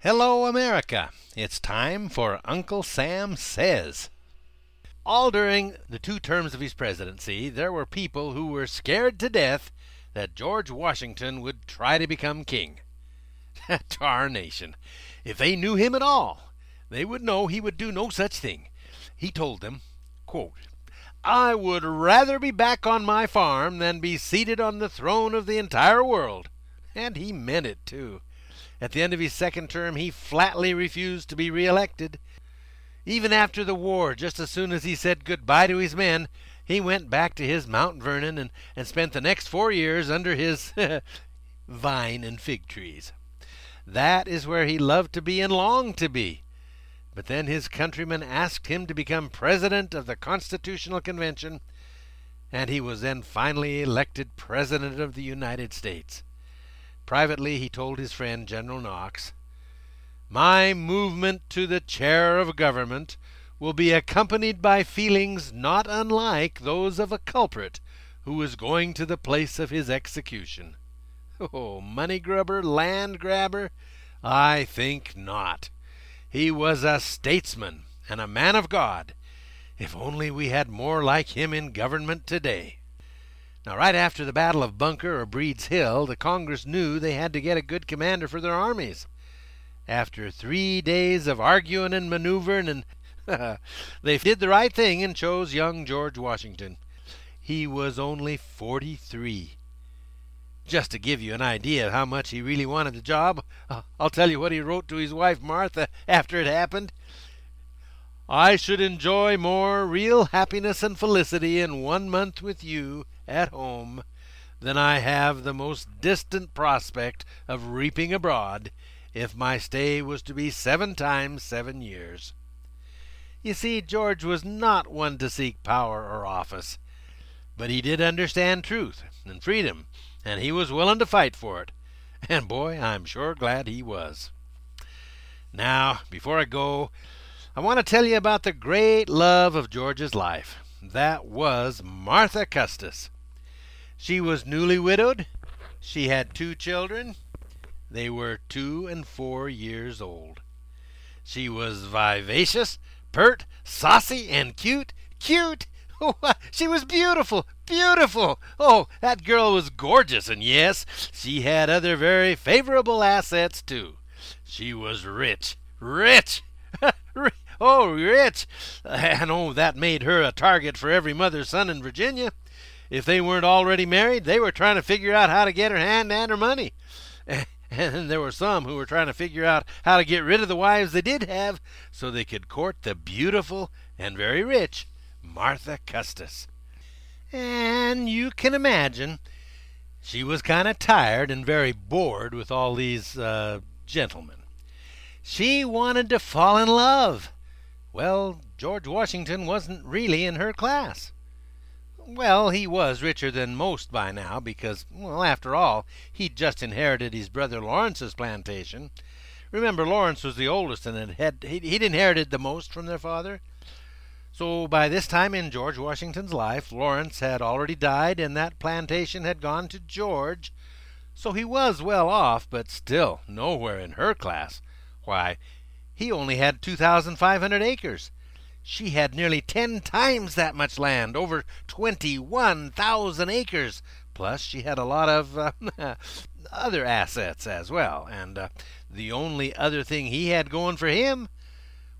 Hello, America! It's time for Uncle Sam Says. All during the two terms of his presidency, there were people who were scared to death that George Washington would try to become king. Tarnation! If they knew him at all, they would know he would do no such thing. He told them, quote, I would rather be back on my farm than be seated on the throne of the entire world. And he meant it, too. At the end of his second term, he flatly refused to be reelected. Even after the war, just as soon as he said goodbye to his men, he went back to his Mount Vernon and, and spent the next four years under his vine and fig trees. That is where he loved to be and longed to be. But then his countrymen asked him to become president of the Constitutional Convention, and he was then finally elected president of the United States. Privately, he told his friend General Knox, My movement to the chair of government will be accompanied by feelings not unlike those of a culprit who is going to the place of his execution. Oh, money grubber, land grabber? I think not. He was a statesman and a man of God. If only we had more like him in government today. Now, right after the Battle of Bunker or Breed's Hill, the Congress knew they had to get a good commander for their armies. After three days of arguing and maneuvering, and they did the right thing and chose young George Washington. He was only 43. Just to give you an idea of how much he really wanted the job, I'll tell you what he wrote to his wife Martha after it happened. I should enjoy more real happiness and felicity in one month with you at home than I have the most distant prospect of reaping abroad if my stay was to be seven times seven years. You see, George was not one to seek power or office, but he did understand truth and freedom, and he was willing to fight for it. And boy, I'm sure glad he was. Now, before I go, I want to tell you about the great love of George's life. That was Martha Custis. She was newly widowed. She had two children. They were two and four years old. She was vivacious, pert, saucy, and cute. Cute! She was beautiful, beautiful. Oh, that girl was gorgeous, and yes, she had other very favorable assets, too. She was rich, rich, Oh, rich! And oh, that made her a target for every mother's son in Virginia. If they weren't already married, they were trying to figure out how to get her hand and her money. And there were some who were trying to figure out how to get rid of the wives they did have so they could court the beautiful and very rich Martha Custis. And you can imagine she was kind of tired and very bored with all these uh, gentlemen. She wanted to fall in love. Well, George Washington wasn't really in her class. Well, he was richer than most by now because, well, after all, he'd just inherited his brother Lawrence's plantation. Remember, Lawrence was the oldest and had he'd inherited the most from their father. So by this time in George Washington's life, Lawrence had already died and that plantation had gone to George. So he was well off, but still nowhere in her class. Why, he only had 2,500 acres. She had nearly ten times that much land, over 21,000 acres. Plus, she had a lot of uh, other assets as well. And uh, the only other thing he had going for him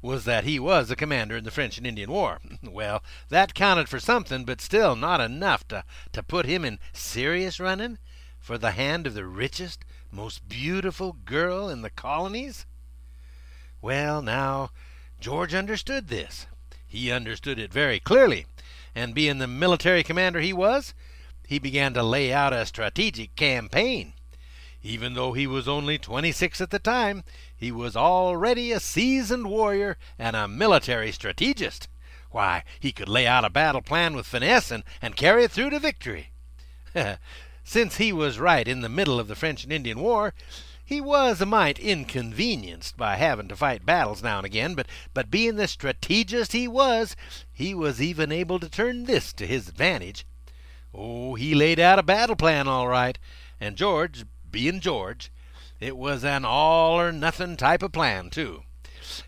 was that he was a commander in the French and Indian War. well, that counted for something, but still not enough to, to put him in serious running for the hand of the richest, most beautiful girl in the colonies. Well, now, George understood this. He understood it very clearly, and being the military commander he was, he began to lay out a strategic campaign. Even though he was only 26 at the time, he was already a seasoned warrior and a military strategist. Why, he could lay out a battle plan with finesse and, and carry it through to victory. Since he was right in the middle of the French and Indian War, he was a mite inconvenienced by having to fight battles now and again, but, but being the strategist he was, he was even able to turn this to his advantage. Oh, he laid out a battle plan all right, and George, being George, It was an all or nothing type of plan, too.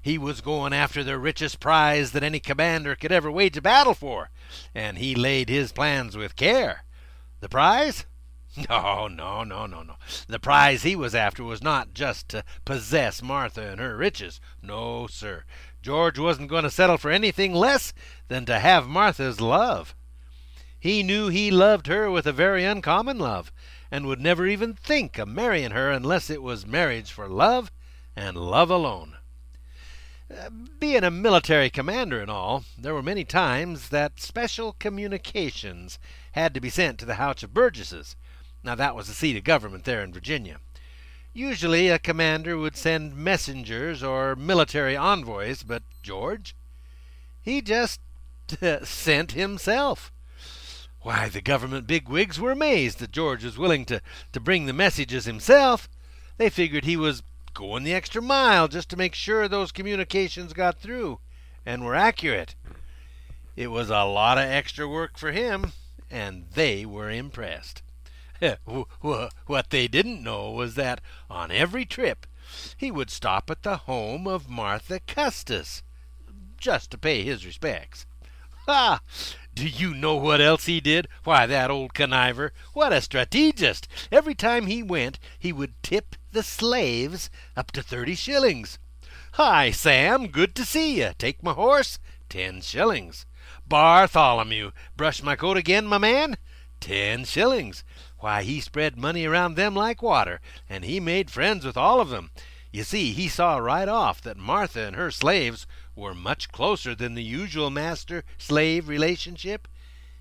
He was going after the richest prize that any commander could ever wage a battle for, and he laid his plans with care. The prize? No, no, no, no, no. The prize he was after was not just to possess Martha and her riches. No, sir. George wasn't going to settle for anything less than to have Martha's love. He knew he loved her with a very uncommon love, and would never even think of marrying her unless it was marriage for love and love alone. Uh, being a military commander and all, there were many times that special communications had to be sent to the House of Burgesses. Now, that was the seat of government there in Virginia. Usually, a commander would send messengers or military envoys, but George, he just sent himself. Why, the government bigwigs were amazed that George was willing to, to bring the messages himself. They figured he was going the extra mile just to make sure those communications got through and were accurate. It was a lot of extra work for him, and they were impressed. what they didn't know was that on every trip he would stop at the home of Martha Custis just to pay his respects. Ha! Do you know what else he did? Why, that old conniver, what a strategist! Every time he went, he would tip the slaves up to thirty shillings. Hi, Sam, good to see you. Take my horse, ten shillings. Bartholomew, brush my coat again, my man? Ten shillings. Why, he spread money around them like water, and he made friends with all of them. You see, he saw right off that Martha and her slaves were much closer than the usual master slave relationship,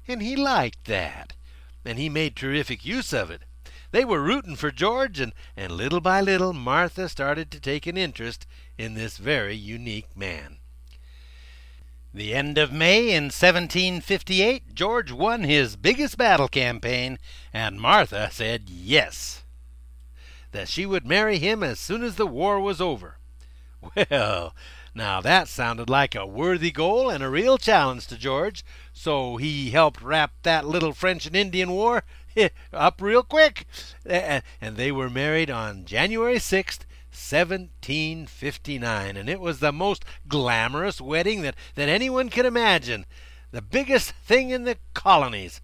and he liked that, and he made terrific use of it. They were rooting for George, and, and little by little Martha started to take an interest in this very unique man. The end of May in 1758, George won his biggest battle campaign, and Martha said yes, that she would marry him as soon as the war was over. Well, now that sounded like a worthy goal and a real challenge to George, so he helped wrap that little French and Indian War up real quick. And they were married on January 6th, 1759, and it was the most glamorous wedding that, that anyone could imagine. The biggest thing in the colonies.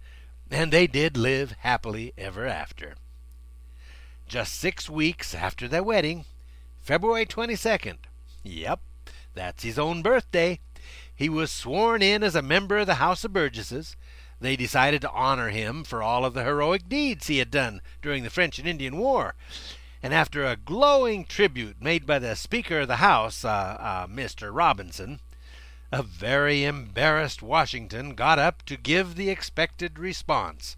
And they did live happily ever after. Just six weeks after their wedding, February 22nd, yep, that's his own birthday, he was sworn in as a member of the House of Burgesses. They decided to honor him for all of the heroic deeds he had done during the French and Indian War and after a glowing tribute made by the Speaker of the House, uh, uh, Mr. Robinson, a very embarrassed Washington got up to give the expected response.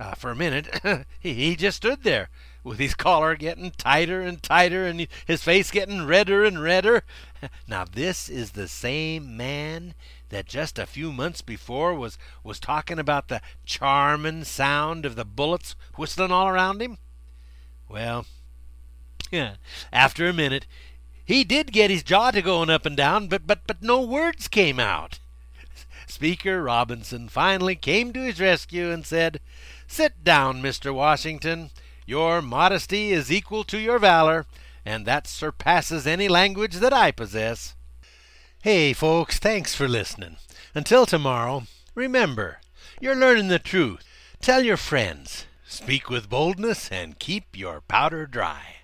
Uh, for a minute, he, just stood there, with his collar getting tighter and tighter and his face getting redder and redder. Now, this is the same man that just a few months before was, was talking about the charming sound of the bullets whistling all around him. Well, yeah, after a minute, he did get his jaw to going up and down, but but but no words came out. Speaker Robinson finally came to his rescue and said, Sit down, Mr. Washington. Your modesty is equal to your valor, and that surpasses any language that I possess. Hey, folks, thanks for listening. Until tomorrow, remember, you're learning the truth. Tell your friends. Speak with boldness and keep your powder dry.